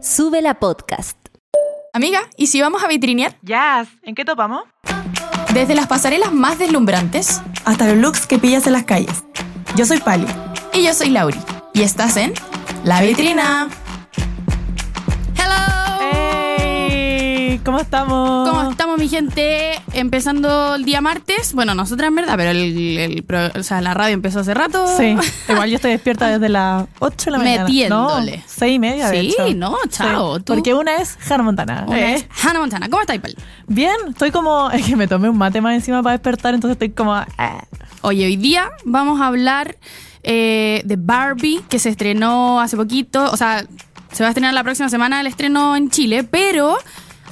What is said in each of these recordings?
Sube la podcast. Amiga, ¿y si vamos a vitrinear? Jazz, ¿en qué topamos? Desde las pasarelas más deslumbrantes Hasta los looks que pillas en las calles. Yo soy Pali. y yo soy Lauri. Y estás en La Vitrina. ¿Cómo estamos? ¿Cómo estamos, mi gente? Empezando el día martes. Bueno, nosotras en verdad, pero el, el pro- o sea, la radio empezó hace rato. Sí, igual yo estoy despierta desde las 8 de la mañana. Metiéndole. No, 6 y media, de Sí, hecho. no, chao, Sí, tú. Porque una es Hannah Montana. Una ¿eh? es Hannah Montana. ¿Cómo estáis, Pal? Bien, estoy como... Es que me tomé un mate más encima para despertar, entonces estoy como... ah. Oye, hoy día vamos a hablar eh, de Barbie, que se estrenó hace poquito. O sea, se va a estrenar la próxima semana el estreno en Chile, pero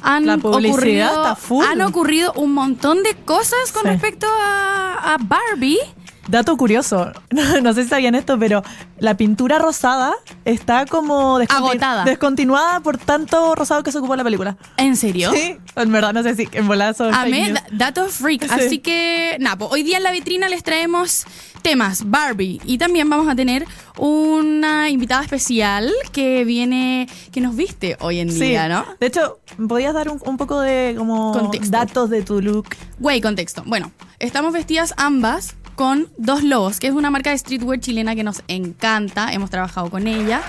han La ocurrido, está full. han ocurrido un montón de cosas con Sí. respecto a, a Barbie. Dato curioso, no, no sé si sabían esto, pero la pintura rosada está como Agotada. descontinuada por tanto rosado que se ocupó en la película. ¿En serio? Sí, en verdad no sé si en fake Amé, datos freak. Sí. Así que, nada, pues, hoy día en la vitrina les traemos temas Barbie y también vamos a tener una invitada especial que viene, que nos viste hoy en Sí, día, ¿no? De hecho, ¿podías dar un, un poco de como Contexto. datos de tu look? Güey, contexto. Bueno, estamos vestidas ambas con Dos Lobos, que es una marca de streetwear chilena que nos encanta. Hemos trabajado con ella.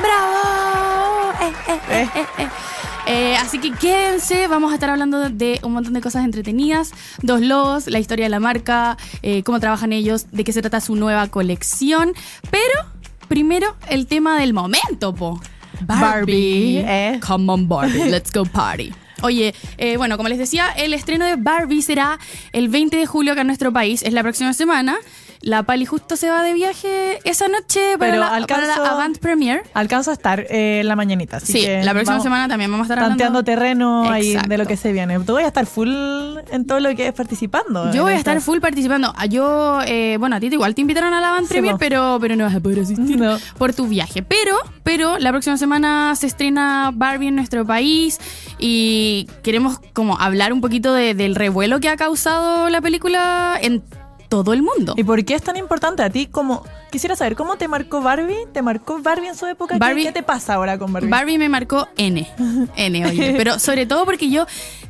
¡Bravo! Eh, eh, eh, así que quédense, vamos a estar hablando de un montón de cosas entretenidas. Dos Lobos, la historia de la marca, cómo trabajan ellos, de qué se trata su nueva colección. Pero primero el tema del momento, po. Barbie. Come on, Barbie, let's go party. Oye, eh, bueno, como les decía, el estreno de Barbie será el 20 de julio acá en nuestro país, es la próxima semana. La Pali justo se va de viaje esa noche para, Pero la, para la alcanzo- Avant Premiere. Alcanzo a estar eh, en la mañanita. Así Sí, que la próxima vamos semana también vamos a estar Tanteando hablando. terreno ahí de lo que se viene. Tú vas a estar full en todo lo que es participando. Yo voy a estar esta- full participando. Ah, Yo, eh, bueno, a ti igual te invitaron a la Sí, Premiere, po. pero, pero no vas a poder asistir No. por tu viaje. Pero, pero la próxima semana se estrena Barbie en nuestro país y queremos como hablar un poquito de- del revuelo que ha causado la película en todo el mundo. ¿Y por qué es tan importante a ti? Como quisiera saber cómo te marcó Barbie. ¿Te marcó Barbie en su época? ¿Qué- Barbie- ¿Qué, te pasa ahora con Barbie? Barbie me marcó N. N, oye. Pero sobre todo porque yo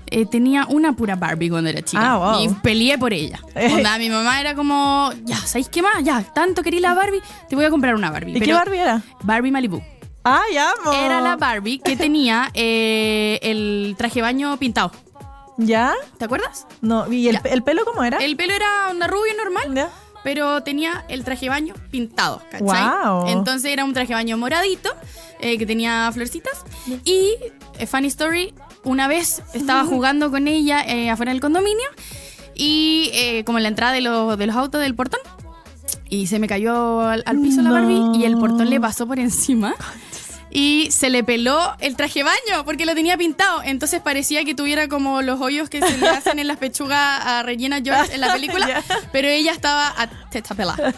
eh, tenía una pura Barbie cuando era chica. Ah, wow. Y peleé por ella. Onda, mi mamá era como, ya, ¿sabéis qué más? Ya, tanto quería la Barbie, te voy a comprar una Barbie. ¿Y qué Barbie era? Barbie Malibu. Ah, ya, mo. Era la Barbie que tenía eh, el traje de baño pintado. ¿Ya? ¿Te acuerdas? No, ¿y el, pelo cómo era? El pelo era onda rubio normal. ¿Ya? pero tenía el traje de baño pintado, ¿cachai? Guau. Entonces era un traje de baño moradito, eh, que tenía florcitas. Y, eh, funny story, una vez estaba jugando con ella eh, afuera del condominio y eh, como en la entrada de, los- de los autos del portón. Y se me cayó al, al piso la. Barbie y el portón le pasó por encima. Y se le peló el traje baño porque lo tenía pintado. Entonces parecía que tuviera como los hoyos que se le hacen en las pechugas a Regina George en la película. Pero ella estaba a teta pelada.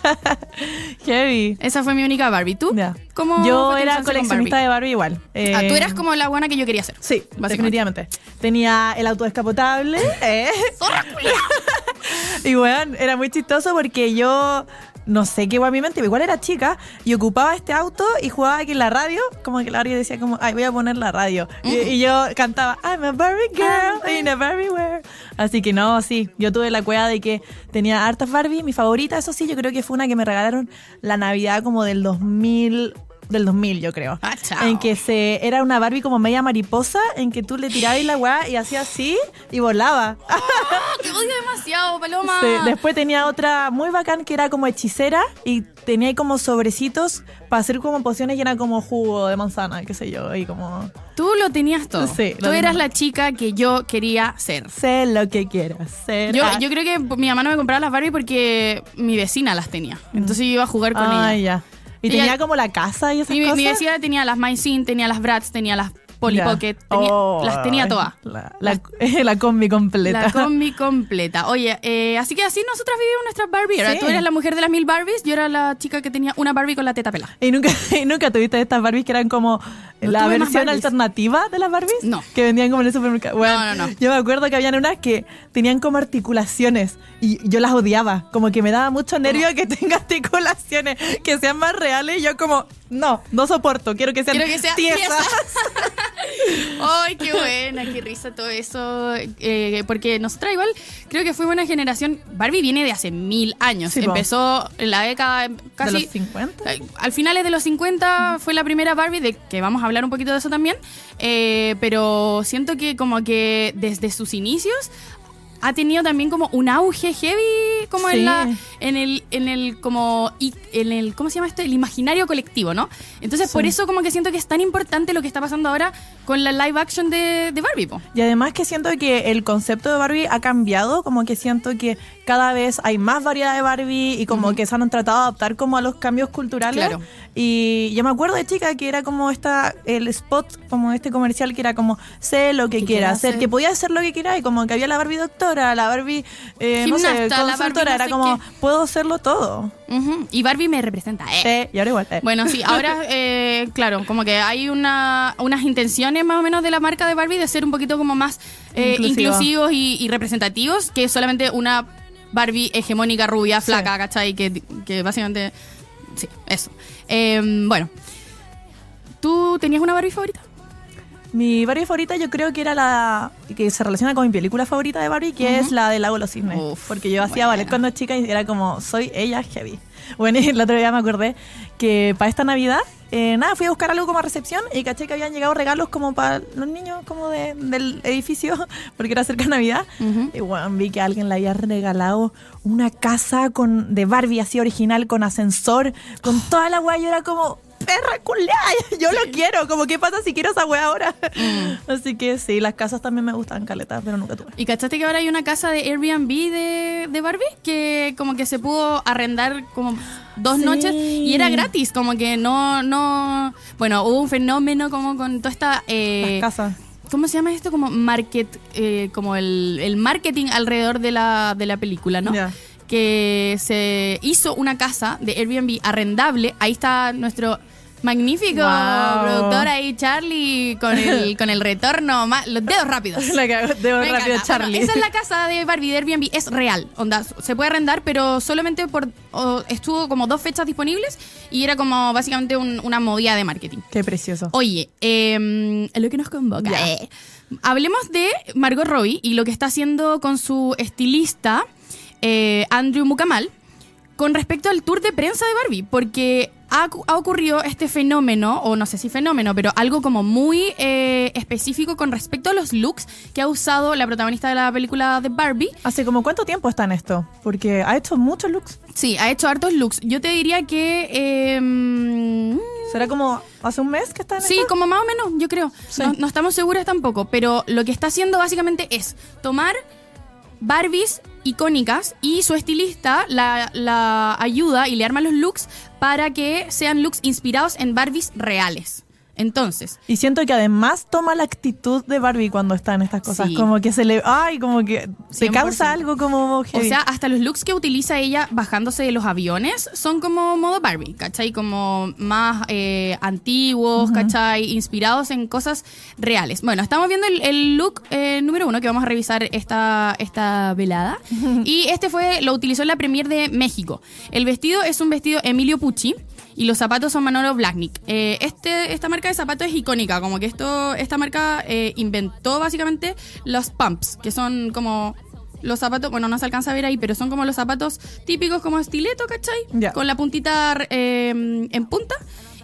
Heavy. Esa fue mi única Barbie. ¿Tú? ¿Cómo Yo era coleccionista Barbie? de Barbie igual. Eh, Ah, tú eras como la buena que yo quería ser. Sí, definitivamente. Tenía el auto descapotable. eh. y bueno, era muy chistoso porque yo no sé qué a mi mente, igual era chica y ocupaba este auto y jugaba aquí en la radio, como que la radio decía como, ay, voy a poner la radio. Y, y yo cantaba, I'm a Barbie girl in a Barbie world. Así que no, sí, yo tuve la cueva de que tenía hartas Barbie, mi favorita, eso sí, yo creo que fue una que me regalaron la Navidad como del 2000 del 2000 yo creo. Ah, chao. en que se era una Barbie como media mariposa en que tú le tirabas la weá y hacía así y volaba. ¡Ah, te odio demasiado, Paloma! Sí, Después tenía otra muy bacán que era como hechicera y tenía ahí como sobrecitos para hacer como pociones y era como jugo de manzana, qué sé yo, y como Tú lo tenías todo. Sí, Tú eras la chica que yo quería ser. sé lo que quieras ser. Yo, Ah, yo creo que mi mamá no me compraba las Barbie porque mi vecina las tenía. Entonces yo iba a jugar con ay, ella. ya. Y tenía como la casa y esas Mi, cosas. mi vecina tenía las My Sin, tenía las Bratz, tenía las Polly. Pocket, tenía- Oh, las tenía todas. La, la, la combi completa. La combi completa. Oye, eh, así que así nosotras vivimos nuestras Barbie. Ahora Sí. tú eres la mujer de las mil Barbies, yo era la chica que tenía una Barbie con la teta pelada. ¿Y nunca, y nunca tuviste estas Barbies que eran como No la versión alternativa de las Barbies? No. Que vendían como en el supermercado. Bueno, No, no, no. Yo me acuerdo que habían unas que tenían como articulaciones y yo las odiaba. Como que me daba mucho nervio que tenga articulaciones, que sean más reales. Y yo como, no, no soporto. Quiero que sean Quiero que sea tiesas. tiesa. Ay, qué buena, qué risa todo eso. Eh, porque nosotras igual creo que fuimos una generación. Barbie viene de hace mil años. Sí. Empezó en la década casi. ¿De los 50? eh, Al finales de los 50 fue la primera Barbie, de que vamos a hablar un poquito de eso también. Eh, pero siento que como que desde sus inicios ha tenido también como un auge heavy como Sí. en la en el en el como en el ¿cómo se llama esto? el imaginario colectivo, ¿no? Entonces, por eso como que siento que es tan importante lo que está pasando ahora con la live action de, de Barbie, po. Y además que siento que el concepto de Barbie ha cambiado, como que siento que cada vez hay más variedad de Barbie y como que se han tratado de adaptar como a los cambios culturales. Claro. Y yo me acuerdo de chica que era como esta, el spot, como este comercial que era como sé lo que Que quiera hacer, hacer. que podía hacer lo que quiera y como que había la Barbie doctora, la Barbie, eh, no sé, Gimnasta, la Barbie consultora, no era como qué. puedo hacerlo todo. Y Barbie me representa. eh. Sí, y ahora igual. eh. Bueno, sí, ahora, eh, claro, como que hay una, unas intenciones más o menos de la marca de Barbie de ser un poquito como más eh, inclusivos y, y representativos que solamente una Barbie hegemónica, rubia, Sí. flaca, ¿cachai? Que, que básicamente, sí, eso. Eh, bueno, ¿tú tenías una Barbie favorita? Mi Barbie favorita yo creo que era la que se relaciona con mi película favorita de Barbie, que es la del Lago de los Cisnes. Uf, porque yo hacía ballet cuando chica y era como, soy ella heavy. Bueno, y el otro día me acordé que para esta Navidad, eh, nada, fui a buscar algo como a recepción y caché que habían llegado regalos como para los niños como de- del edificio, porque era cerca de Navidad. Ujú. Y bueno, vi que alguien le había regalado una casa con de Barbie así original, con ascensor, con toda la guay. Yo era como, perra culiada, yo lo quiero. Como, ¿qué pasa si quiero esa wea ahora? Mm. Así que sí, las casas también me gustan, caleta, pero nunca tuve. ¿Y cachaste que ahora hay una casa de Airbnb de, de Barbie? Que como que se pudo arrendar como dos Sí. noches y era gratis, como que no, no... Bueno, hubo un fenómeno como con toda esta... eh, las casas. ¿Cómo se llama esto? Como market, eh, como el, el marketing alrededor de la, de la película, ¿no? Que se hizo una casa de Airbnb arrendable. Ahí está nuestro magnífico Wow. productor ahí, Charlie, con el, con el retorno, los dedos rápidos. La cago, debo Me rápido, encanta. Charlie. Bueno, esa es la casa de Barbie de Airbnb, es real, onda, se puede arrendar, pero solamente por estuvo como dos fechas disponibles y era como básicamente un- una movida de marketing. Qué precioso. Oye, eh, lo que nos convoca. Hablemos de Margot Robbie y lo que está haciendo con su estilista eh, Andrew Mukamal con respecto al tour de prensa de Barbie, porque ha, cu- ha ocurrido este fenómeno, o no sé si fenómeno, pero algo como muy eh, específico con respecto a los looks que ha usado la protagonista de la película de Barbie. ¿Hace como cuánto tiempo está en esto? Porque ha hecho muchos looks. Sí, ha hecho hartos looks. Yo te diría que... eh, mm, ¿Será como hace un mes que está en Sí, esto? como más o menos, yo creo. Sí. No, no estamos seguras tampoco, pero lo que está haciendo básicamente es tomar Barbies icónicas y su estilista la, la ayuda y le arma los looks para que sean looks inspirados en Barbies reales. Entonces, Y siento que además toma la actitud de Barbie cuando está en estas cosas. Sí. Como que se le. Ay, como que se 100%. causa algo como. o sea, hasta los looks que utiliza ella bajándose de los aviones son como modo Barbie, ¿cachai? Como más eh, antiguos, ¿cachai? Inspirados en cosas reales. Bueno, estamos viendo el, el look eh, número uno que vamos a revisar esta, esta velada. Y este fue, lo utilizó en la premier de México. El vestido es un vestido Emilio Pucci. Y los zapatos son Manolo Blahnik. Eh, este, esta marca de zapatos es icónica, como que esto, esta marca eh, inventó básicamente los pumps, que son como los zapatos, bueno, no se alcanza a ver ahí, pero son como los zapatos típicos como estileto, ¿cachai? Con la puntita eh, en punta.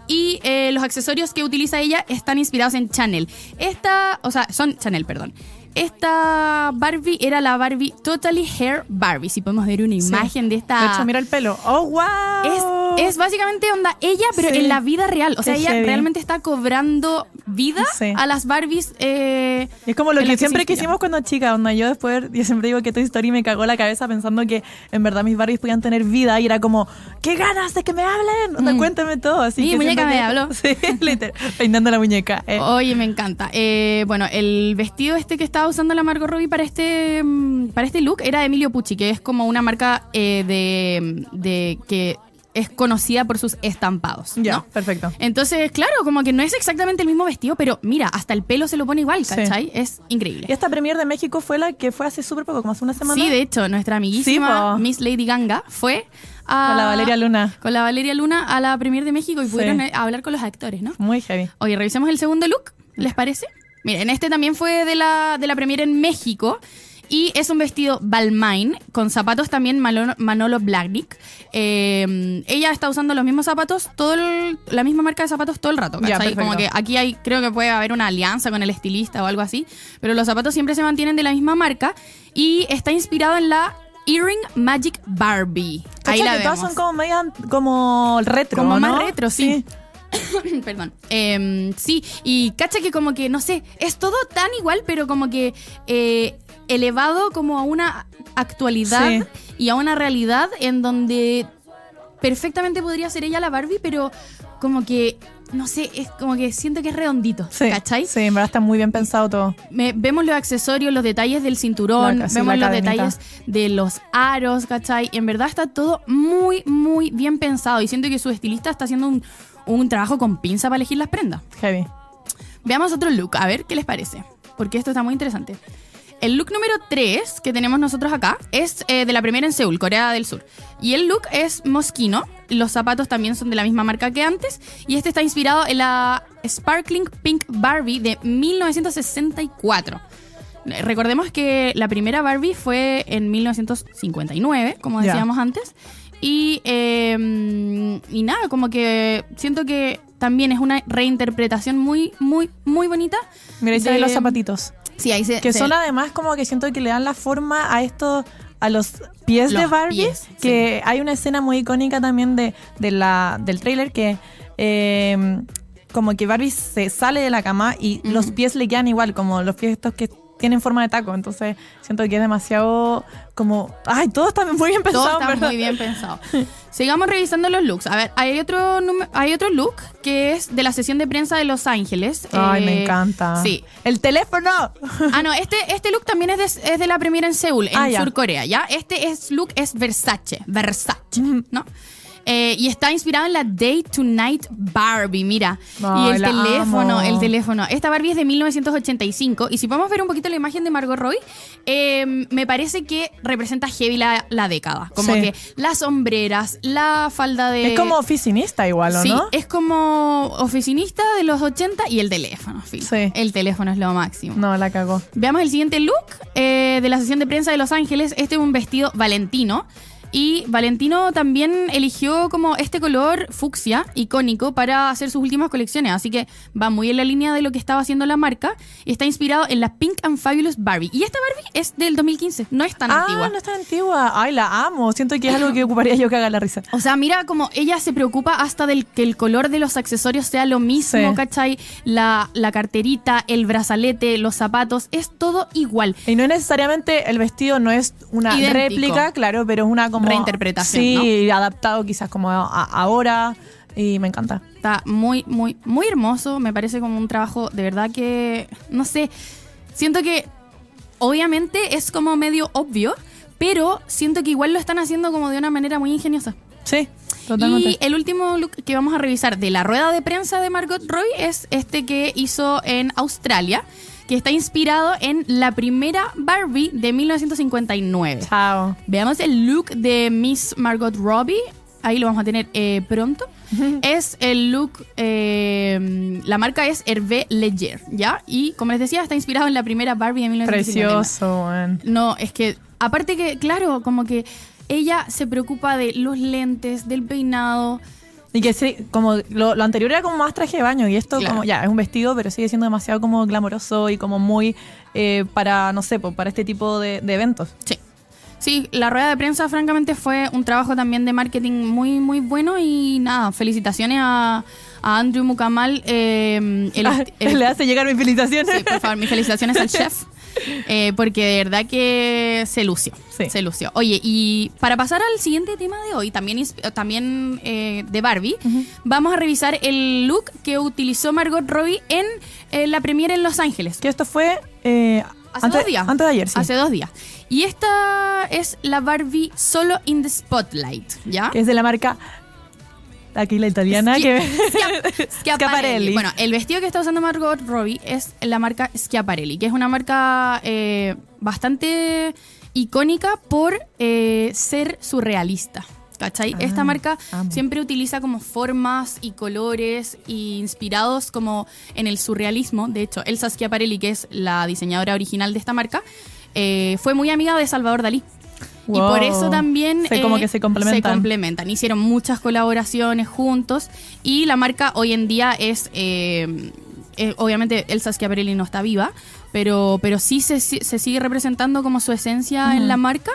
Y eh, los accesorios que utiliza ella están inspirados en Chanel. Esta, o sea, son Chanel, perdón. Esta Barbie era la Barbie Totally Hair Barbie. Si podemos ver una Sí. imagen de esta. De hecho, mira el pelo. ¡Oh, wow! Es, es básicamente onda ella, pero Sí. en la vida real. O sea, ella heavy. realmente está cobrando vida Sí. a las Barbies. eh, Es como lo que se siempre quisimos cuando chica, onda. Yo después, yo siempre digo que Toy Story me cagó la cabeza pensando que en verdad mis Barbies podían tener vida y era como, ¡qué ganas de que me hablen! Onda, Mm. cuéntame todo. Así Sí, que muñeca me que- habló. Sí, literal, peinando la muñeca. eh. Oye, me encanta. Eh, bueno, el vestido este que estaba usando la Margot Robbie para este mm, para este look era de Emilio Pucci, que es como una marca eh, de, de que es conocida por sus estampados. Ya, ¿no? perfecto. Entonces, claro, como que no es exactamente el mismo vestido, pero mira, hasta el pelo se lo pone igual, Sí. ¿cachai? Es Y increíble. esta premier de México fue la que fue hace súper poco, como hace una semana. Sí, de hecho, nuestra amiguísima po. Miss Lady Ganga fue a, Con la Valeria Luna. Con la Valeria Luna a la premier de México y Sí. pudieron eh, hablar con los actores, ¿no? Muy heavy. Oye, revisemos el segundo look, ¿les parece? Miren, este también fue de la, de la premier en México. Y es un vestido Balmain, con zapatos también Manolo, Manolo Blahnik. Eh, ella está usando los mismos zapatos, todo el- la misma marca de zapatos todo el rato, Ya. Como que aquí hay, creo que puede haber una alianza con el estilista o algo así, pero los zapatos siempre se mantienen de la misma marca y está inspirado en la Earring Magic Barbie. Ahí la que todas vemos. son como medias, como retro, Como ¿no? más retro, sí. Perdón. Em, sí, y cacha que como que, no sé, es todo tan igual, pero como que eh, elevado como a una actualidad Sí. y a una realidad en donde perfectamente podría ser ella la Barbie, pero como que, no sé, es como que siento que es redondito, Sí, ¿cachai? sí, en verdad está muy bien pensado todo. Me- vemos los accesorios, los detalles del cinturón, La- sí, vemos los cadenita. detalles de los aros, ¿cachai? En verdad está todo muy, muy bien pensado y siento que su estilista está haciendo un, un trabajo con pinza para elegir las prendas. Heavy. Veamos otro look, a ver qué les parece, porque esto está muy interesante. El look número 3 que tenemos nosotros acá es eh, de la primera en Seúl, Corea del Sur. Y el look es Moschino. Los zapatos también son de la misma marca que antes. Y este está inspirado en la Sparkling Pink Barbie de 1964. Eh, Recordemos que la primera Barbie fue en 1959, como decíamos antes. Y, eh, y nada, como que siento que también es una reinterpretación muy, muy, muy bonita. Mira, de- los zapatitos. Sí, ahí se. Que se- son además como que siento que le dan la forma a estos a los pies de Barbie pies, que hay una escena muy icónica también de, de la del tráiler que eh, como que Barbie se sale de la cama y los pies le quedan igual como los pies estos que tienen forma de taco entonces siento que es demasiado como ay todo está muy bien pensado Todo está ¿verdad? muy bien pensado. Sigamos revisando los looks. A ver, hay otro, hay otro look que es de la sesión de prensa de Los Ángeles. ay Eh, me encanta Sí. el teléfono Ah, no, este, este look también es de, es de la premiera en Seúl, en Ah. Sur Corea, ¿ya? Este es, look es Versace, Versace, ¿no? Eh, y está inspirado en la Day to Night Barbie, mira. Y el teléfono, amo. el teléfono. Esta Barbie es de 1985. Y si podemos ver un poquito la imagen de Margot Roy, eh, me parece que representa heavy la, la década. Como Sí. que las sombreras, la falda de. es como oficinista igual ¿o Sí, no? es como oficinista de los 80 y el teléfono, Phil. Sí. El teléfono es lo máximo. no la cagó Veamos el siguiente look eh, de la sesión de prensa de Los Ángeles. Este es un vestido Valentino. Y Valentino también eligió como este color fucsia, icónico, para hacer sus últimas colecciones. Así que va muy en la línea de lo que estaba haciendo la marca. Y está inspirado en la Pink and Fabulous Barbie. Y esta Barbie es del 2015, no es tan ah, antigua. no es tan antigua. Ay, la amo. Siento que es algo que ocuparía yo que haga la risa. O sea, mira como ella se preocupa hasta del que el color de los accesorios sea lo mismo, Sí. ¿cachai? La, la carterita, el brazalete, los zapatos, es todo igual. Y no es necesariamente el vestido, no es una Idéntico. réplica, claro, pero es una como. Reinterpretación, Sí, adaptado quizás como a- a- ahora. Y me encanta. Está muy, muy, muy hermoso. Me parece como un trabajo de verdad que, no sé, siento que obviamente es como medio obvio, pero siento que igual lo están haciendo como de una manera muy ingeniosa. Sí, totalmente. Y el último look que vamos a revisar de la rueda de prensa de Margot Roy es este que hizo en Australia, que está inspirado en la primera Barbie de 1959. Chao. Veamos el look de Miss Margot Robbie. Ahí lo vamos a tener eh, pronto. Es el look, eh, la marca es Hervé Leger, ¿ya? Y como les decía, está inspirado en la primera Barbie de 1959. Precioso, man. No, es que, aparte que, claro, como que ella se preocupa de los lentes, del peinado. Y que sí, como lo, lo anterior era como más traje de baño y esto Claro. como ya es un vestido, pero sigue siendo demasiado como glamoroso y como muy eh, para, no sé, para este tipo de, de eventos. Sí. Sí, la rueda de prensa, francamente, fue un trabajo también de marketing muy, muy bueno. Y nada, felicitaciones a, a Andrew Mukamal. eh, el Ah, el- Le hace llegar mis felicitaciones. Sí, por favor, mis felicitaciones al chef. Eh, porque de verdad que se lució. Sí. Se lució. Oye, y para pasar al siguiente tema de hoy, también, también eh, de Barbie, vamos a revisar el look que utilizó Margot Robbie en eh, la premiere en Los Ángeles. que esto fue Hace antes, dos días. Antes de ayer, sí. Hace dos días. Y esta es la Barbie solo in the spotlight, ¿ya? Que es de la marca aquí la italiana Schi- que... Schia- Schiaparelli. Bueno, el vestido que está usando Margot Robbie es la marca Schiaparelli, que es una marca eh, bastante icónica por eh, ser surrealista. ¿Cachai? Ah, Esta marca amo. siempre utiliza como formas y colores y inspirados como en el surrealismo. De hecho, Elsa Schiaparelli, que es la diseñadora original de esta marca, eh, fue muy amiga de Salvador Dalí. Y por eso también Se- como que se complementan. se complementan. Hicieron muchas colaboraciones juntos y la marca hoy en día es, eh, eh, obviamente Elsa Schiaparelli no está viva, pero, pero sí se, se sigue representando como su esencia en la marca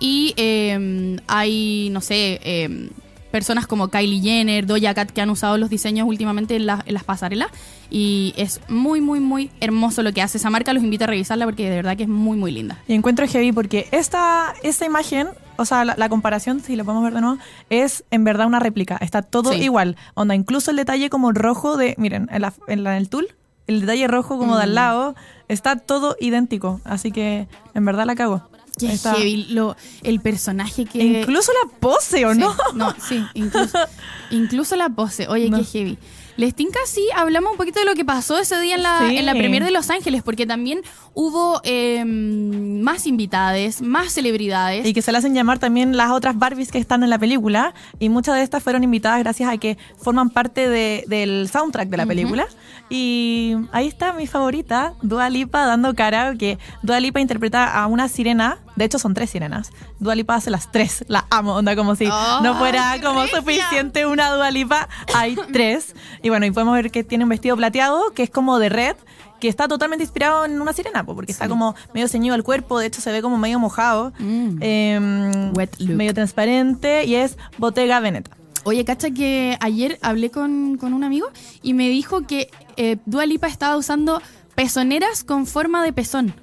y eh, hay, no sé, eh, personas como Kylie Jenner, Doja Cat que han usado los diseños últimamente en, la- en las pasarelas y es muy, muy, muy hermoso lo que hace esa marca. Los invito a revisarla porque de verdad que es muy, muy linda. Y encuentro heavy porque esta, esta imagen, o sea, la, la comparación, si lo podemos ver de nuevo, es en verdad una réplica. Está todo Sí. igual. Onda, incluso el detalle como rojo de, miren, en, la, en, la- en el tul, el detalle rojo como Mm. de al lado, está todo idéntico. Así que en verdad la cago. Qué heavy lo, el personaje que... Incluso la pose, ¿o Sí, no? No, sí, incluso, incluso la pose. Oye, No. qué heavy. Les tinca sí, hablamos un poquito de lo que pasó ese día en la, Sí. en la premier de Los Ángeles, porque también hubo eh, más invitades, más celebridades. Y que se le hacen llamar también las otras Barbies que están en la película. Y muchas de estas fueron invitadas gracias a que forman parte de- del soundtrack de la película. Y ahí está mi favorita, Dua Lipa, dando cara, que Dua Lipa interpreta a una sirena. De hecho, son tres sirenas. Dua Lipa hace las tres. La amo, onda como si ¡Ay, no fuera como suficiente una Dua Lipa. Hay tres. Y bueno, y podemos ver que tiene un vestido plateado, que es como de red que está totalmente inspirado en una sirena, po, porque está como medio ceñido al cuerpo, de hecho se ve como medio mojado, Mm. em, Wet look. medio transparente y es Bottega Veneta. Oye, cacha que ayer hablé con, con un amigo y me dijo que eh, Dua Lipa estaba usando pezoneras con forma de pezón.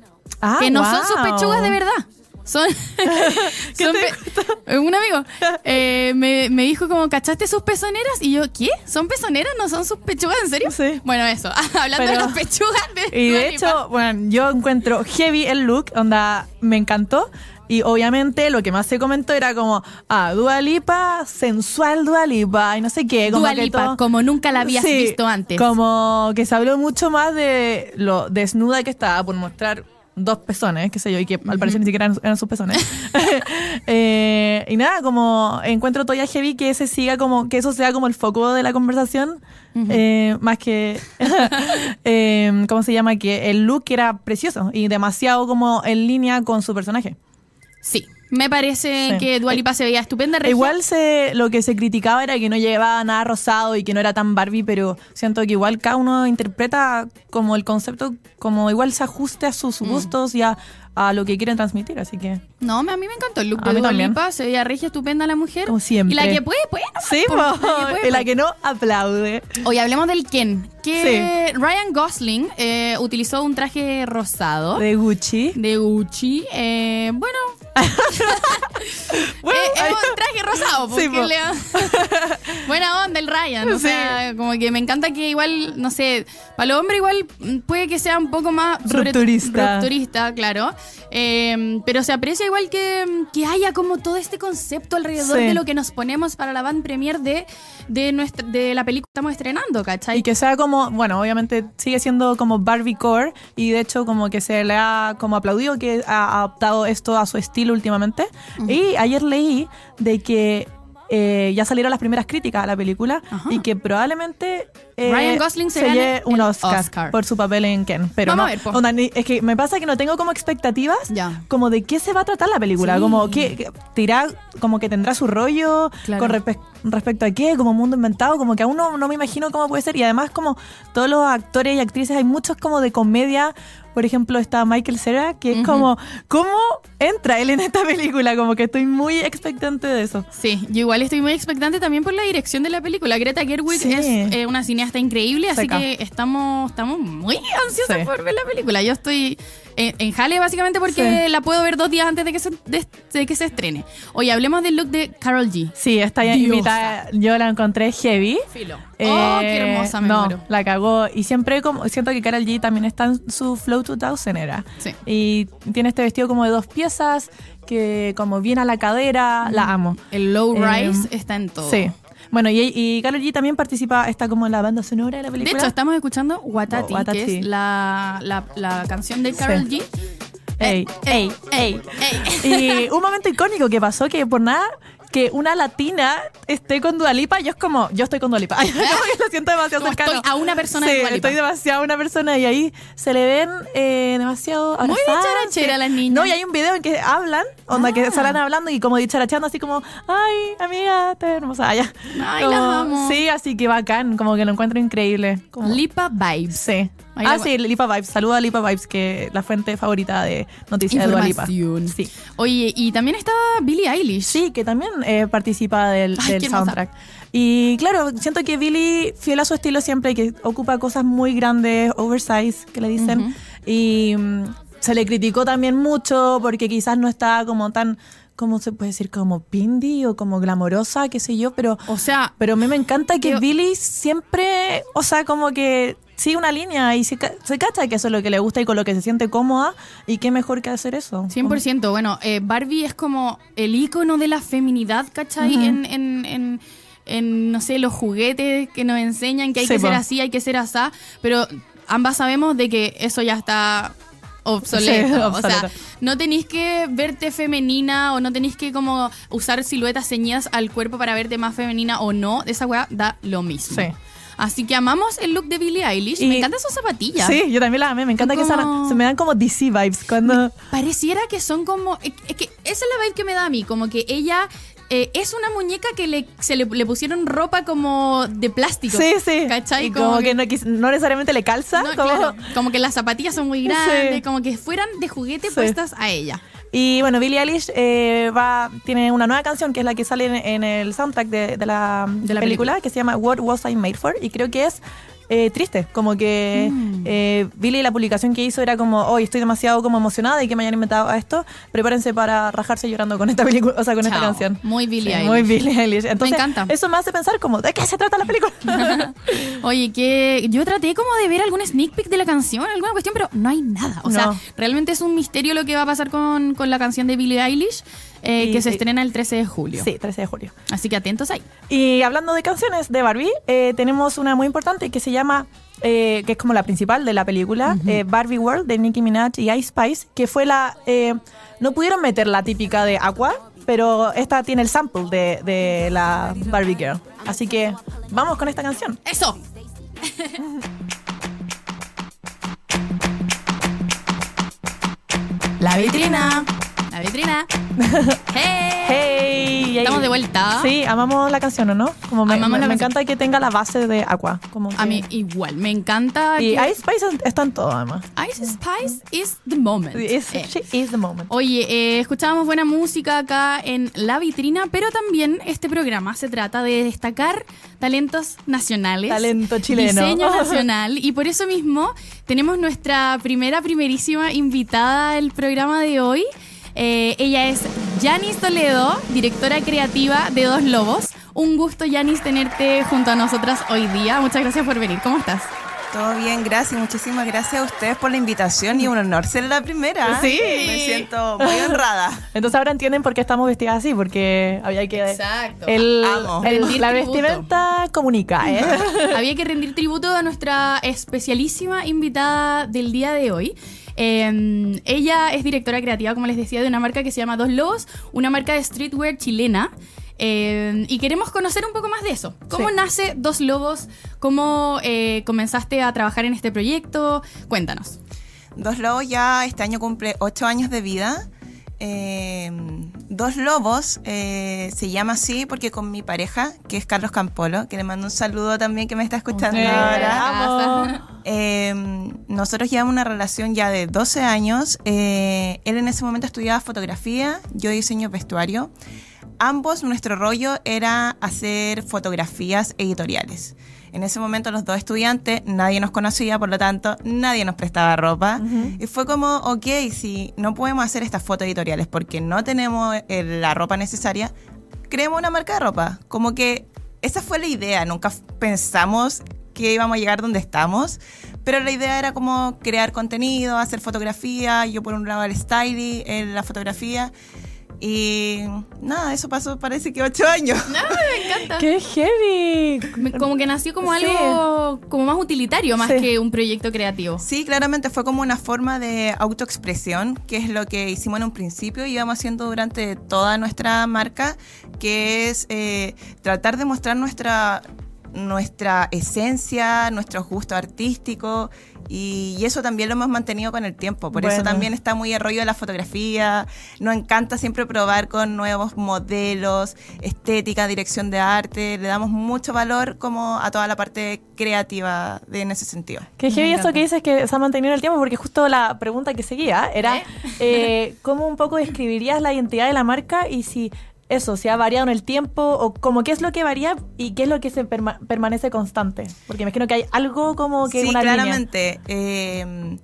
Ah, que no son sus pechugas de verdad. Son, ¿Qué son te pe- un amigo eh, me, me dijo como, ¿cachaste sus pezoneras? Y yo, ¿qué? ¿Son pezoneras? ¿No son sus pechugas? ¿En serio? Sí. Bueno, eso. Hablando de las pechugas de Y de hecho, bueno, yo encuentro heavy el look, onda, me encantó. Y obviamente lo que más se comentó era como, ah, Dua Lipa, sensual Dua Lipa, y no sé qué. Como Dua que Lipa, todo- como nunca la habías Sí, visto antes. Como que se habló mucho más de lo desnuda que estaba por mostrar dos pezones, qué sé yo, y que al parecer ni siquiera eran, eran sus pezones. Eh, y nada, como encuentro todavía heavy que ese siga como, que eso sea como el foco de la conversación, eh, más que, eh, ¿cómo se llama? Que el look era precioso y demasiado como en línea con su personaje. Sí, me parece Sí. que Dua Lipa se veía estupenda. regia. Igual se, lo que se criticaba era que no llevaba nada rosado y que no era tan Barbie, pero siento que igual cada uno interpreta como el concepto, como igual se ajuste a sus gustos y a, a lo que quieren transmitir, así que... No, me- a mí me encantó el look A de mí Dua también. Lipa. Se veía regia, estupenda la mujer. Como siempre. Y la que puede, puede. nomás, Sí, po. po, La que puede, y la que no aplaude. Hoy hablemos del Ken. Que Ryan Gosling eh, utilizó un traje rosado de, De Gucci. Gucci. Eh, bueno, Bueno, eh, ay, es un traje rosado. Sí, porque po. le- Buena onda el Ryan. O Sí. sea, como que me encanta que igual, no sé, para los hombres igual puede que sea un poco más Rupturista. rupturista, claro. Eh, pero se aprecia igual que, que haya como todo este concepto alrededor Sí. de lo que nos ponemos para la van premier de, de, nuestra, de la película que estamos estrenando, ¿cachai? Y que sea como, bueno, obviamente sigue siendo como Barbie Core y de hecho como que se le ha como aplaudido que ha adaptado esto a su estilo últimamente. Y ayer leí de que eh, ya salieron las primeras críticas a la película Ajá. y que probablemente eh, Ryan Gosling se gane lleve un Oscar, Oscar. por su papel en Ken. Pero Vamos no, a ver, onda, es que me pasa que no tengo como expectativas Ya. como de qué se va a tratar la película, Sí. como que dirá, como que tendrá su rollo Claro. con respe- respecto a qué, como mundo inventado, como que aún no, no me imagino cómo puede ser y además como todos los actores y actrices hay muchos como de comedia, por ejemplo está Michael Cera, que es Ujú. como, ¿cómo entra él en esta película? Como que estoy muy expectante de eso. Sí, yo igual estoy muy expectante también por la dirección de la película. Greta Gerwig Sí. es eh, una cineasta increíble, así Seca. que estamos, estamos muy ansiosas Sí. por ver la película. Yo estoy en, en jale básicamente porque Sí. la puedo ver dos días antes de que se, de, de que se estrene. Oye, hablemos del look de Carol G. Sí, esta Diosa. invitada yo la encontré heavy. Filo. oh, Eh, qué hermosa, me no, muero. la cagó. Y siempre como siento que Karol G también está en su Flow 2000 era. Sí. Y tiene este vestido como de dos piezas, que como viene a la cadera, la amo. El low Eh, rise está en todo. Sí. Bueno, y, y Karol G también participa, está como en la banda sonora de la De película. hecho, estamos escuchando Watati, Oh, Watati. que es la, la, la canción de Karol G. Ey, ey, ey. ey. Y un momento icónico que pasó que por nada que una latina esté con Dualipa, yo es como, yo estoy con Dualipa. Que lo siento demasiado Como cercano. estoy a una persona sí, de estoy demasiado a una persona y ahí se le ven eh, demasiado Muy dicharachera que- las niñas. No, y hay un video en que hablan, onda que Ah. salen hablando y como dicharachando así como, ay, amiga, te hermosa. Ya. Ay, Como- las amo. Sí, así que bacán, como que lo encuentro increíble. Como- Lipa Vibes. Sí. Ahí ah, sí, Lipa Vibes. Saluda a Lipa Vibes, que es la fuente favorita de noticias de Dua Lipa. Sí. Oye, y también está Billie Eilish. Sí, que también eh, participa del, Ay, del hermosa. soundtrack. Y claro, siento que Billy, fiel a su estilo siempre, que ocupa cosas muy grandes, oversize, que le dicen. Y mm, se le criticó también mucho porque quizás no está como tan, ¿cómo se puede decir? Como pindy o como glamorosa, qué sé yo, pero... O sea, Pero a mí me encanta que Billy siempre, o sea, como que sigue una línea y se, se cacha que eso es lo que le gusta y con lo que se siente cómoda. Y qué mejor que hacer eso. 100%. Bueno, eh, Barbie es como el icono de la feminidad, ¿cachai? En, en, en, en, no sé, los juguetes que nos enseñan que hay que ser así, hay que ser asá. Pero ambas sabemos de que eso ya está obsoleto. Sí, O obsoleto. sea, no tenéis que verte femenina o no tenéis que como usar siluetas ceñidas al cuerpo para verte más femenina o no. Esa weá da lo mismo. Sí. Así que amamos el look de Billie Eilish. Y- me encantan sus zapatillas. Sí, yo también la amé. Me encanta Son que como- se me dan como DC vibes cuando... Pareciera que son como. Es que esa es la vibe que me da a mí. Como que ella eh, es una muñeca que le, se le, le pusieron ropa como de plástico. Sí, sí. ¿Cachai? Y como, que, no, quis- no necesariamente le calza. no, como- claro, como que las zapatillas son muy grandes, Sí. como que fueran de juguete Sí. puestas a ella. Y bueno, Billie Eilish eh, va, tiene una nueva canción que es la que sale en, en el soundtrack de, de la, De la película, película. que se llama What Was I Made For y creo que es eh, triste, como que Mm. eh, la publicación que hizo era como, hoy estoy demasiado como emocionada y que me hayan inventado a esto, prepárense para rajarse llorando con esta película, o sea, con esta canción. Muy Billie Sí. Muy Billie Eilish. Entonces, encanta. eso me hace pensar como, ¿de qué se trata la película? Oye, que yo traté como de ver algún sneak peek de la canción, alguna cuestión, pero no hay nada. O sea, realmente es un misterio lo que va a pasar con, con la canción de Billie Eilish, eh, Y- que se y- estrena el 13 de julio. sí, 13 de julio. Así que atentos ahí. Y hablando de canciones de Barbie, eh, tenemos una muy importante que se llama, eh, que es como la principal de la película, eh, Barbie World de Nicki Minaj y Ice Spice, que fue la... eh, no pudieron meter la típica de Aqua, pero esta tiene el sample de, de la Barbie Girl. Así que vamos con esta canción. ¡Eso! La vitrina. La vitrina. ¡Hey! ¡Hey! Estamos de vuelta. Sí, amamos la canción, ¿o no? Como me, encanta que tenga la base de Aqua. Como A mí igual, me encanta. Y que- Ice Spice está en todo, además. Ice Spice is the moment. Is- Eh. she is the moment. Oye, eh, escuchábamos buena música acá en La Vitrina, pero también este programa se trata de destacar talentos nacionales. Talento chileno. Diseño nacional. Y por eso mismo tenemos nuestra primera, primerísima invitada del programa de hoy. Eh, ella es Yanis Toledo, directora creativa de Dos Lobos. Un gusto, Yanis, tenerte junto a nosotras hoy día. Muchas gracias por venir. ¿Cómo estás? Todo bien, gracias. Muchísimas gracias a ustedes por la invitación y un honor ser la primera. Sí. Me siento muy honrada. Entonces ahora entienden por qué estamos vestidas así, porque había que... Exacto. El, Amo. el- Rendir la tributo. vestimenta comunica, ¿eh? Había que rendir tributo a nuestra especialísima invitada del día de hoy. Eh, ella es directora creativa, como les decía, de una marca que se llama Dos Lobos, una marca de streetwear chilena. Eh, y queremos conocer un poco más de eso. ¿Cómo Sí. nace Dos Lobos? ¿Cómo eh, comenzaste a trabajar en este proyecto? Cuéntanos. Dos Lobos ya este año cumple ocho años de vida. Eh, Dos Lobos eh, se llama así porque con mi pareja, que es Carlos Campolo, que le mando un saludo también que me está escuchando ahora. Eh, nosotros llevamos una relación ya de 12 años. Él en ese momento estudiaba fotografía, yo diseño vestuario. Ambos, nuestro rollo era hacer fotografías editoriales. En ese momento los dos estudiantes, nadie nos conocía, por lo tanto, nadie nos prestaba ropa. Y fue como, ok, si no podemos hacer estas fotos editoriales porque no tenemos eh, la ropa necesaria, creemos una marca de ropa. Como que esa fue la idea, nunca pensamos que íbamos a llegar donde estamos, pero la idea era como crear contenido, hacer fotografía, yo por un lado el styling, en la fotografía, Y nada, eso pasó parece que ocho años. No, me encanta. ¡Qué heavy! Como que nació como Sí. algo como más utilitario, más Sí. que un proyecto creativo. Sí, claramente fue como una forma de autoexpresión, que es lo que hicimos en un principio y íbamos haciendo durante toda nuestra marca, que es eh, tratar de mostrar nuestra, nuestra esencia, nuestros gustos artísticos. Y, y eso también lo hemos mantenido con el tiempo. Por eso también está muy el rollo de la fotografía. Nos encanta siempre probar con nuevos modelos, estética, dirección de arte. Le damos mucho valor como a toda la parte creativa de, en ese sentido. Qué heavy eso que dices que se ha mantenido en el tiempo, porque justo la pregunta que seguía era ¿Eh? eh, cómo un poco describirías la identidad de la marca y si eso, si ha variado en el tiempo o como qué es lo que varía y qué es lo que se perma- permanece constante. Porque me imagino que hay algo como que sí, una línea. claramente. Eh,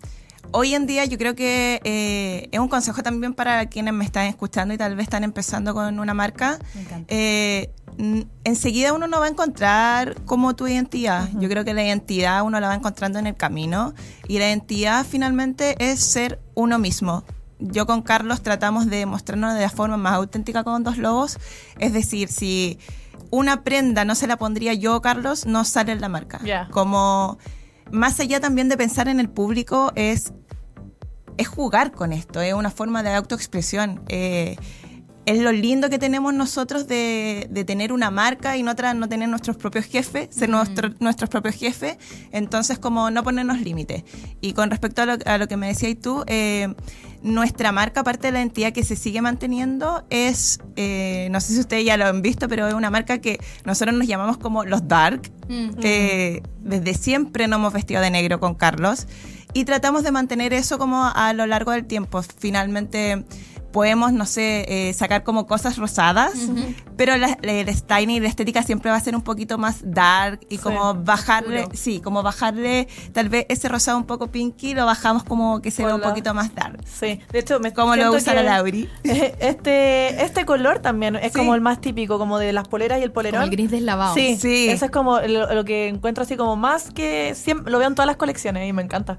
hoy en día yo creo que eh, es un consejo también para quienes me están escuchando y tal vez están empezando con una marca. Me encanta. Eh, enseguida uno no va a encontrar como tu identidad. Yo creo que la identidad uno la va encontrando en el camino y la identidad finalmente es ser uno mismo. Yo con Carlos tratamos de mostrarnos de la forma más auténtica con dos lobos. Es decir, si una prenda no se la pondría yo, Carlos, no sale en la marca. Ya. Como más allá también de pensar en el público, es es jugar con esto, es una forma de autoexpresión. Eh, es lo lindo que tenemos nosotros de, de tener una marca y no, tra- no tener nuestros propios jefes, ser nuestro- nuestros propios jefes, entonces como no ponernos límites. Y con respecto a lo, a lo que me decías tú, eh, nuestra marca, aparte de la entidad que se sigue manteniendo, es, eh, no sé si ustedes ya lo han visto, pero es una marca que nosotros nos llamamos como los dark. Mm. Eh, desde siempre nos hemos vestido de negro con Carlos y tratamos de mantener eso como a lo largo del tiempo. Finalmente podemos, no sé, eh, sacar como cosas rosadas, pero la, la- el styling y la estética siempre va a ser un poquito más dark y Sí, como bajarle, oscuro. sí, como bajarle tal vez ese rosado un poco pinky, lo bajamos como que se vea un poquito más dark. Sí, de hecho, me Como lo usa la Lauri. Este, este color también es Sí. como el más típico, como de las poleras y el polerón. Como el gris deslavado. Sí, Sí. eso es como lo, lo que encuentro así como más que siempre, lo veo en todas las colecciones y me encanta.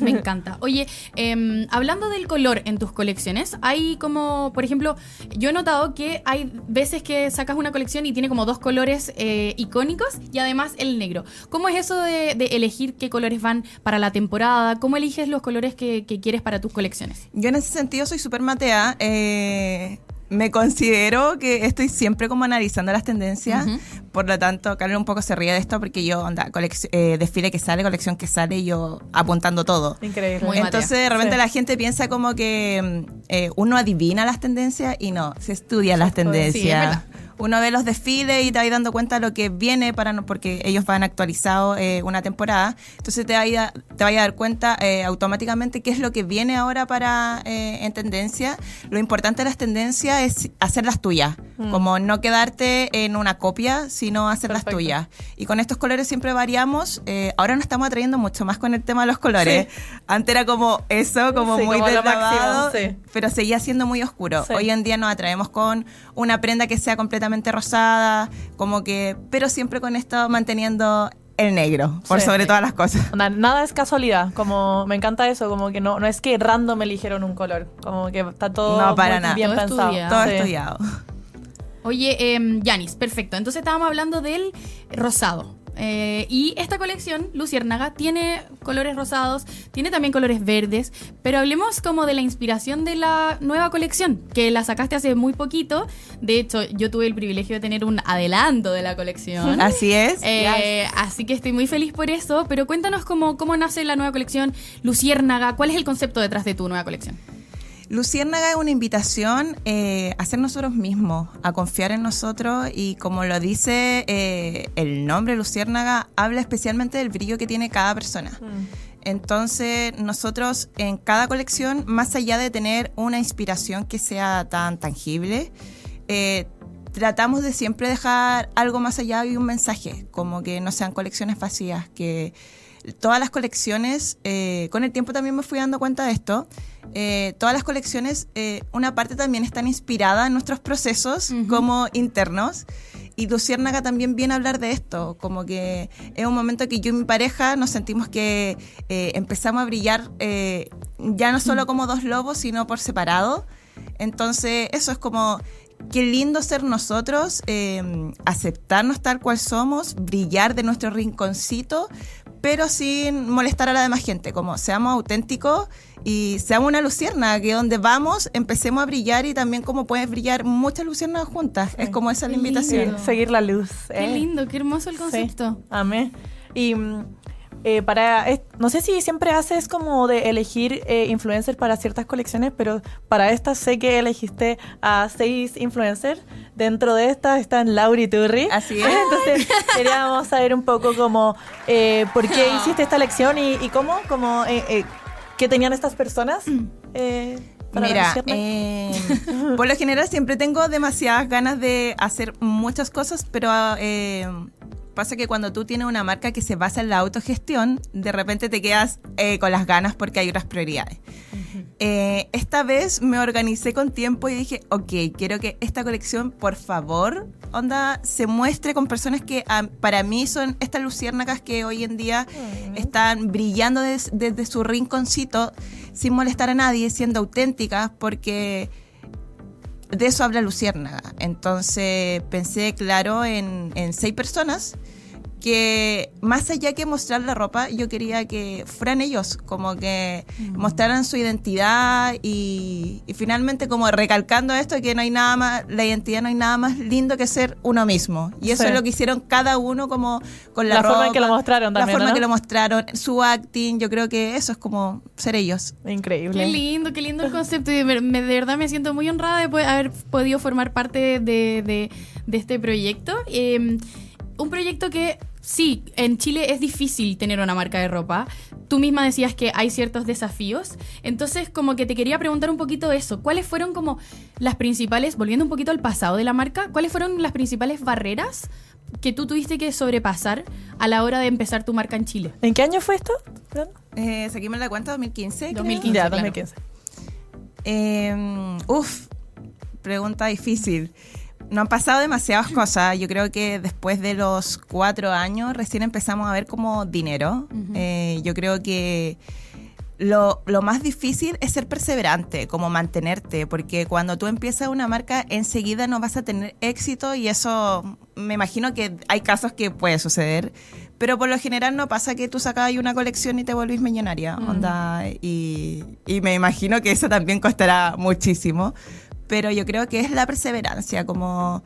Me encanta. Oye, em, hablando del color en tus colecciones, hay como, por ejemplo, yo he notado que hay veces que sacas una colección y tiene como dos colores eh, icónicos y además el negro. ¿Cómo es eso de, elegir qué colores van para la temporada? ¿Cómo eliges los colores que, que quieres para tus colecciones? Yo en ese sentido soy súper matea. eh, me considero que estoy siempre como analizando las tendencias. Por lo tanto, Carlos un poco se ríe de esto porque yo, onda, colec- eh, desfile que sale, colección que sale, y yo apuntando todo. Increíble. Muy Entonces, de repente Sí. la gente piensa como que mm, eh, uno adivina las tendencias y no, se estudia las tendencias. Sí, es verdad. Uno ve los desfiles y te vas dando cuenta de lo que viene para no, porque ellos van actualizado eh, una temporada. Entonces te vaya te vaya a dar cuenta eh, automáticamente qué es lo que viene ahora para eh, en tendencia. Lo importante de las tendencias es hacerlas tuyas, Mm. como no quedarte en una copia, sino hacerlas Perfecto. tuyas. Y con estos colores siempre variamos. Eh, ahora nos estamos atrayendo mucho más con el tema de los colores. Antes era como eso, como Sí, muy como sí. pero seguía siendo muy oscuro. Sí. Hoy en día nos atraemos con una prenda que sea completamente rosada, como que, pero siempre con esto manteniendo el negro, por Sí. sobre todas las cosas. Onda, nada es casualidad, como me encanta eso, como que no, no es que random eligieron un color, como que está todo No, para muy nada. bien Todo pensado. estudiado. Todo Sí. estudiado. Oye, em, Yanis, perfecto. Entonces estábamos hablando del rosado. Eh, y esta colección, Luciérnaga, tiene colores rosados, tiene también colores verdes, pero hablemos como de la inspiración de la nueva colección, que la sacaste hace muy poquito. De hecho, yo tuve el privilegio de tener un adelanto de la colección. Así es. Eh, Así que estoy muy feliz por eso, pero cuéntanos cómo, cómo nace la nueva colección Luciérnaga, cuál es el concepto detrás de tu nueva colección. Luciérnaga es una invitación eh, a ser nosotros mismos, a confiar en nosotros y como lo dice eh, el nombre Luciérnaga, habla especialmente del brillo que tiene cada persona. Mm. Entonces nosotros en cada colección, más allá de tener una inspiración que sea tan tangible, eh, tratamos de siempre dejar algo más allá y un mensaje, como que no sean colecciones vacías, que todas las colecciones, eh, con el tiempo también me fui dando cuenta de esto, eh, todas las colecciones, eh, una parte también están inspiradas en nuestros procesos Ujú. como internos. Y Luciérnaga también viene a hablar de esto, como que es un momento que yo y mi pareja nos sentimos que eh, empezamos a brillar eh, ya no solo como dos lobos, sino por separado. Entonces, eso es como, qué lindo ser nosotros, eh, aceptarnos tal cual somos, brillar de nuestro rinconcito, pero sin molestar a la demás gente, como seamos auténticos y seamos una lucierna, que donde vamos empecemos a brillar y también como puedes brillar muchas luciernas juntas. Es como esa la Qué invitación. lindo. Seguir la luz. Qué ¿eh? lindo, qué hermoso el Sí. concepto. Amén. Y mm, eh, para, no sé si siempre haces como de elegir eh, influencers para ciertas colecciones, pero para esta sé que elegiste a seis influencers. Dentro de estas están Lauri Turri. Así es. Entonces queríamos saber un poco como eh, por qué hiciste esta elección y, y cómo, como, qué tenían estas personas. para Mira, eh, por lo general siempre tengo demasiadas ganas de hacer muchas cosas, pero eh, pasa que cuando tú tienes una marca que se basa en la autogestión, de repente te quedas eh, con las ganas porque hay otras prioridades. Eh, esta vez me organicé con tiempo y dije, ok, quiero que esta colección, por favor, onda, se muestre con personas que ah, para mí son estas luciérnagas que hoy en día están brillando des- desde su rinconcito sin molestar a nadie, siendo auténticas, porque de eso habla Luciérnaga. Entonces pensé, claro, en, en seis personas que más allá que mostrar la ropa, yo quería que fueran ellos, como que mostraran su identidad y, y finalmente como recalcando esto, que no hay nada más, la identidad no hay nada más lindo que ser uno mismo. Y eso Sí. es lo que hicieron cada uno como con la, La forma en que ropa, lo mostraron también, La forma ¿no? que lo mostraron, su acting, yo creo que eso es como ser ellos. Increíble. Qué lindo, qué lindo el concepto. Y de, de verdad me siento muy honrada de poder haber podido formar parte de, de- de este proyecto. Eh, un proyecto que sí, en Chile es difícil tener una marca de ropa. Tú misma decías que hay ciertos desafíos. Entonces, como que te quería preguntar un poquito eso. ¿Cuáles fueron como las principales, volviendo un poquito al pasado de la marca, cuáles fueron las principales barreras que tú tuviste que sobrepasar a la hora de empezar tu marca en Chile? ¿En qué año fue esto? Eh, seguimos la cuenta, 2015. creo. 2015. ya, claro. 2015. Eh, uf, pregunta difícil. No han pasado demasiadas cosas. Yo creo que después de los cuatro años recién empezamos a ver como dinero. Eh, yo creo que lo, lo más difícil es ser perseverante, como mantenerte, porque cuando tú empiezas una marca enseguida no vas a tener éxito y eso me imagino que hay casos que puede suceder, pero por lo general no pasa que tú sacas una colección y te volvís millonaria, onda, y, y me imagino que eso también costará muchísimo, pero yo creo que es la perseverancia, como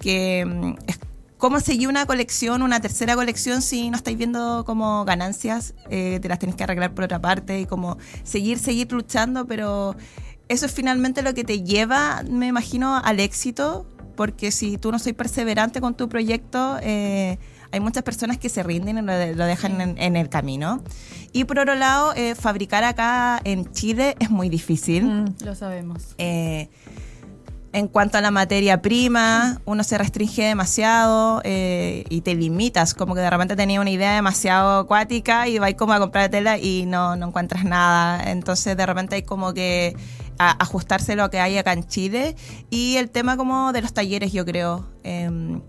que mm, es cómo seguir una colección, una tercera colección, si no estáis viendo como ganancias, eh, te las tenéis que arreglar por otra parte y como seguir, seguir luchando, pero eso es finalmente lo que te lleva, me imagino, al éxito, porque si tú no soy perseverante con tu proyecto, eh, hay muchas personas que se rinden y lo, lo dejan en, en el camino. Y por otro lado, eh, fabricar acá en Chile es muy difícil. Mm. Lo sabemos. Eh, en cuanto a la materia prima, uno se restringe demasiado eh, y te limitas, como que de repente tenía una idea demasiado acuática y vais como a comprar tela y no, no encuentras nada. Entonces de repente hay como que a- ajustarse lo que hay acá en Chile. Y el tema como de los talleres, yo creo. Em,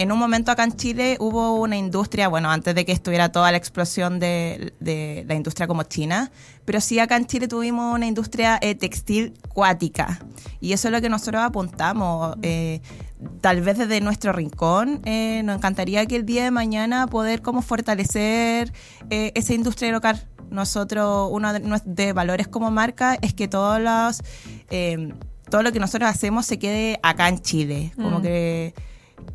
en un momento acá en Chile hubo una industria, bueno, antes de que estuviera toda la explosión de, de la industria como China, pero sí acá en Chile tuvimos una industria eh, textil cuática. Y eso es lo que nosotros apuntamos. eh, tal vez desde nuestro rincón, eh, nos encantaría que el día de mañana poder como fortalecer esa industria local. Nosotros, uno de de valores como marca es que todos los... todo lo que nosotros hacemos se quede acá en Chile. Como Mm. que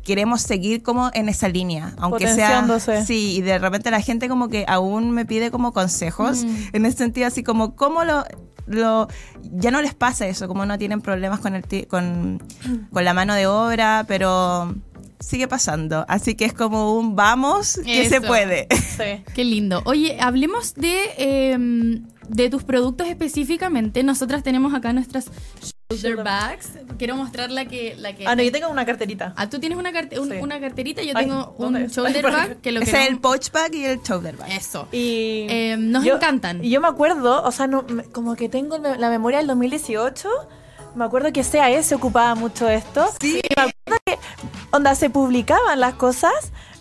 queremos seguir como en esa línea, aunque sea Potenciándose. sí, y de repente la gente como que aún me pide como consejos Mm. en ese sentido así como cómo lo lo ya no les pasa eso, como no tienen problemas con el ti- con, con la mano de obra, pero sigue pasando, así que es como un vamos que se puede. Sí. Qué lindo. Oye, hablemos de, eh, de tus productos específicamente. Nosotras tenemos acá nuestras shoulder bags. Quiero mostrar la que... La que Ah, no, yo tengo una carterita. Ah, tú tienes una, carte- un- Sí. una carterita, yo Ay, tengo ¿dónde un es? shoulder Ay, bag que lo que es no- el pouch bag y el shoulder bag. Eso. Y Eh, nos encantan. Y yo me acuerdo, o sea, no, como que tengo la memoria del 2018. Me acuerdo que CAE se ocupaba mucho de esto. Sí. Y me acuerdo que, onda, se publicaban las cosas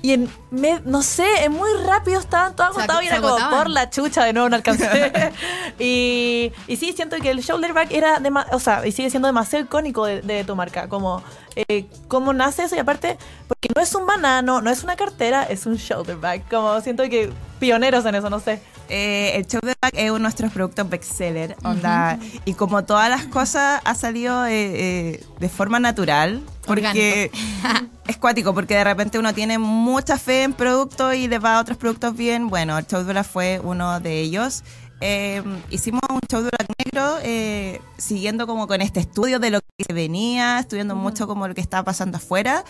y en, me- no sé, en muy rápido estaban todos agotados ago- y era como agotaban. por la chucha de nuevo no alcancé. Y, y sí, siento que el shoulder bag era, dema- o sea, y sigue siendo demasiado icónico de, de tu marca, como eh, cómo nace eso y aparte, porque no es un banano, no es una cartera, es un shoulder bag, como siento que pioneros en eso, no sé. Eh, el shoulder bag es uno de nuestros productos bestseller, onda, y como todas las cosas ha salido eh, eh, de forma natural, porque es cuático, porque de repente uno tiene mucha fe en productos y le va a otros productos bien. Bueno, el shoulder bag fue uno de ellos. Eh, hicimos un shoulder bag negro eh, siguiendo como con este estudio de lo que se venía, estudiando mucho como lo que estaba pasando afuera.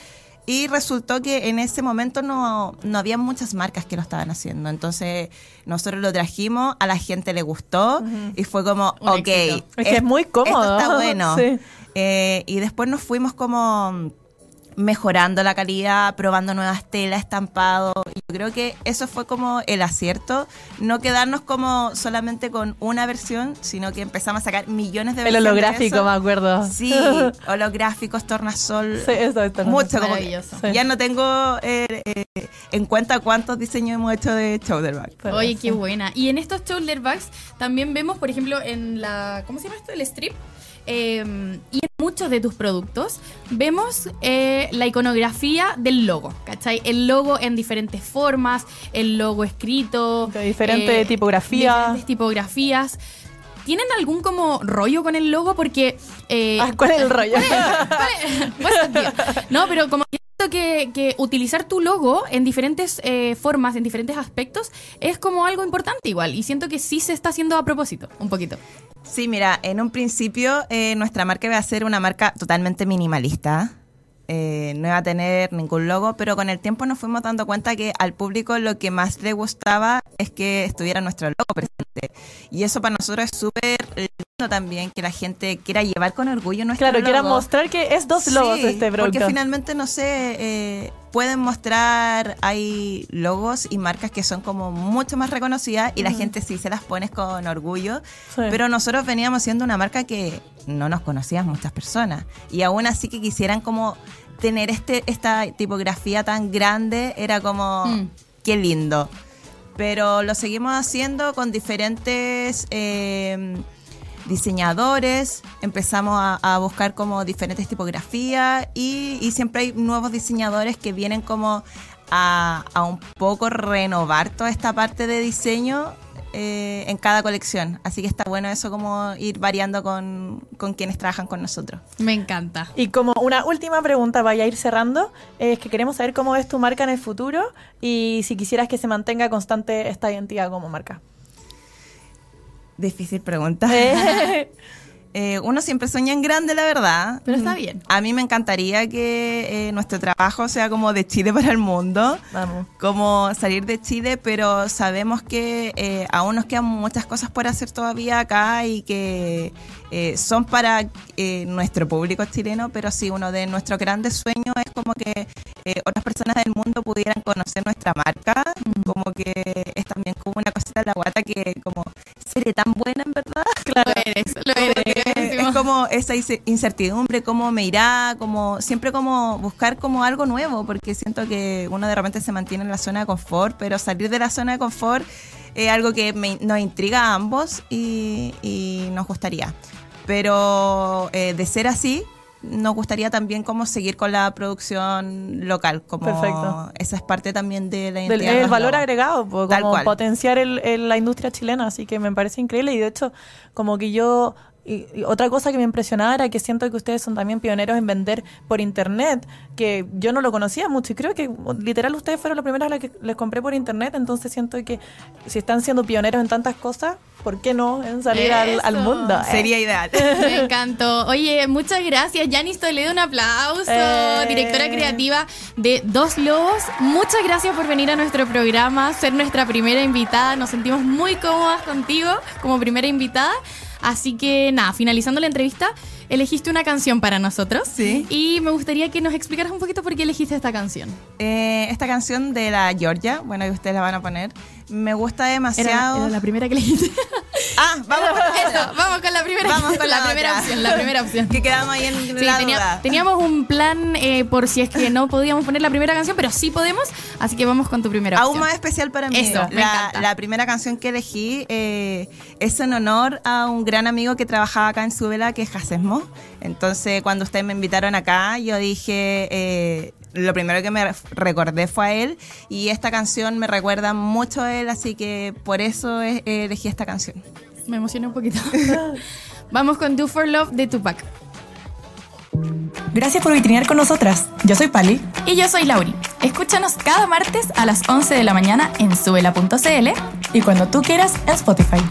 Y resultó que en ese momento no, no había muchas marcas que lo estaban haciendo. Entonces nosotros lo trajimos, a la gente le gustó y fue como, Un ok. Es que es muy cómodo. Esto está bueno. Sí. Eh, y después nos fuimos como mejorando la calidad, probando nuevas telas, estampado. Yo creo que eso fue como el acierto, no quedarnos como solamente con una versión, sino que empezamos a sacar millones de El versiones. de holográfico, me acuerdo. Sí, holográficos, tornasol. Sí, eso, no Mucho, como que. Sí. ya no tengo eh, eh, en cuenta cuántos diseños hemos hecho de shoulder bag. Pero Oye, qué buena. Y en estos shoulder bags también vemos, por ejemplo, en la. ¿Cómo se llama esto? El strip. Eh, y en muchos de tus productos vemos eh, la iconografía del logo, ¿cachai? El logo en diferentes formas, el logo escrito. De diferente tipografía. Diferentes tipografías. ¿Tienen algún como rollo con el logo? Porque... eh, Ah, ¿Cuál es el rollo? No, pero como que que, que utilizar tu logo en diferentes eh, formas, en diferentes aspectos, es como algo importante igual. Y siento que sí se está haciendo a propósito, un poquito. Sí, mira, en un principio eh, nuestra marca iba a ser una marca totalmente minimalista. Eh, no iba a tener ningún logo, pero con el tiempo nos fuimos dando cuenta que al público lo que más le gustaba es que estuviera nuestro logo presente. Y eso para nosotros es súper lindo también, que la gente quiera llevar con orgullo nuestro Claro, logo. quieran mostrar que es dos logos Sí, este producto. Porque finalmente, no sé, eh, pueden mostrar, hay logos y marcas que son como mucho más reconocidas y la gente sí se las pones con orgullo. Sí. Pero nosotros veníamos siendo una marca que no nos conocían muchas personas. Y aún así que quisieran como tener este esta tipografía tan grande, era como, Mm. qué lindo. Pero lo seguimos haciendo con diferentes... eh, diseñadores, empezamos a, a buscar como diferentes tipografías y, y siempre hay nuevos diseñadores que vienen como a, a un poco renovar toda esta parte de diseño eh, en cada colección. Así que está bueno eso como ir variando con, con quienes trabajan con nosotros. Me encanta. Y como una última pregunta, vaya a ir cerrando, es que queremos saber cómo es tu marca en el futuro y si quisieras que se mantenga constante esta identidad como marca. Difícil pregunta. Eh, uno siempre sueña en grande, la verdad. Pero está bien. A mí me encantaría que eh, nuestro trabajo sea como de Chile para el mundo. Vamos. como salir de Chile, pero sabemos que eh, aún nos quedan muchas cosas por hacer todavía acá y que son para nuestro público chileno, pero sí, uno de nuestros grandes sueños es como que eh, otras personas del mundo pudieran conocer nuestra marca, como que es también como una cosita de la guata que como, ¿seré tan buena en verdad? Lo eres, lo eres. Es como esa ince- incertidumbre, cómo me irá, como siempre como buscar como algo nuevo, porque siento que uno de repente se mantiene en la zona de confort, pero salir de la zona de confort es algo que me- nos intriga a ambos y, y nos gustaría. Pero eh, de ser así, nos gustaría también como seguir con la producción local, como Perfecto. esa es parte también de la Del- identidad. de el valor agregado, Tal como cual. potenciar el- el- la industria chilena, así que me parece increíble y de hecho como que yo y, y otra cosa que me impresionaba era que siento que ustedes son también pioneros en vender por internet, que yo no lo conocía mucho y creo que literal ustedes fueron los primeros a los que les compré por internet, entonces siento que si están siendo pioneros en tantas cosas, ¿por qué no en salir al, al mundo? eh? Sería ideal. Me encantó. Oye, muchas gracias. Yanis Toledo, un aplauso. Eh. Directora creativa de Dos Lobos. Muchas gracias por venir a nuestro programa, ser nuestra primera invitada. Nos sentimos muy cómodas contigo como primera invitada. Así que nada, finalizando la entrevista, elegiste una canción para nosotros. Sí. Y me gustaría que nos explicaras un poquito por qué elegiste esta canción. Eh, esta canción de la Georgia, bueno, que ustedes la van a poner, me gusta Era, demasiado. era la primera que elegiste. Ah, vamos con Eso, vamos con la primera, Vamos con la primera opción, la primera opción. Que quedamos ahí en Sí, la tenía- duda. teníamos un plan eh, por si es que no podíamos poner la primera canción, pero sí podemos, así que vamos con tu primera Aún opción. más especial para mí. Eso, me la, encanta. la primera canción que elegí eh, es en honor a un gran amigo que trabajaba acá en Súbela, que es Jacesmo. Entonces, cuando ustedes me invitaron acá, yo dije, eh, lo primero que me recordé fue a él y esta canción me recuerda mucho a él, así que por eso eh, elegí esta canción. Me emocioné un poquito. vamos con Do For Love de Tupac. Gracias por vitrinear con nosotras. Yo soy Pali. Y yo soy Lauri. Escúchanos cada martes a las 11 de la mañana en subela.cl y cuando tú quieras en Spotify.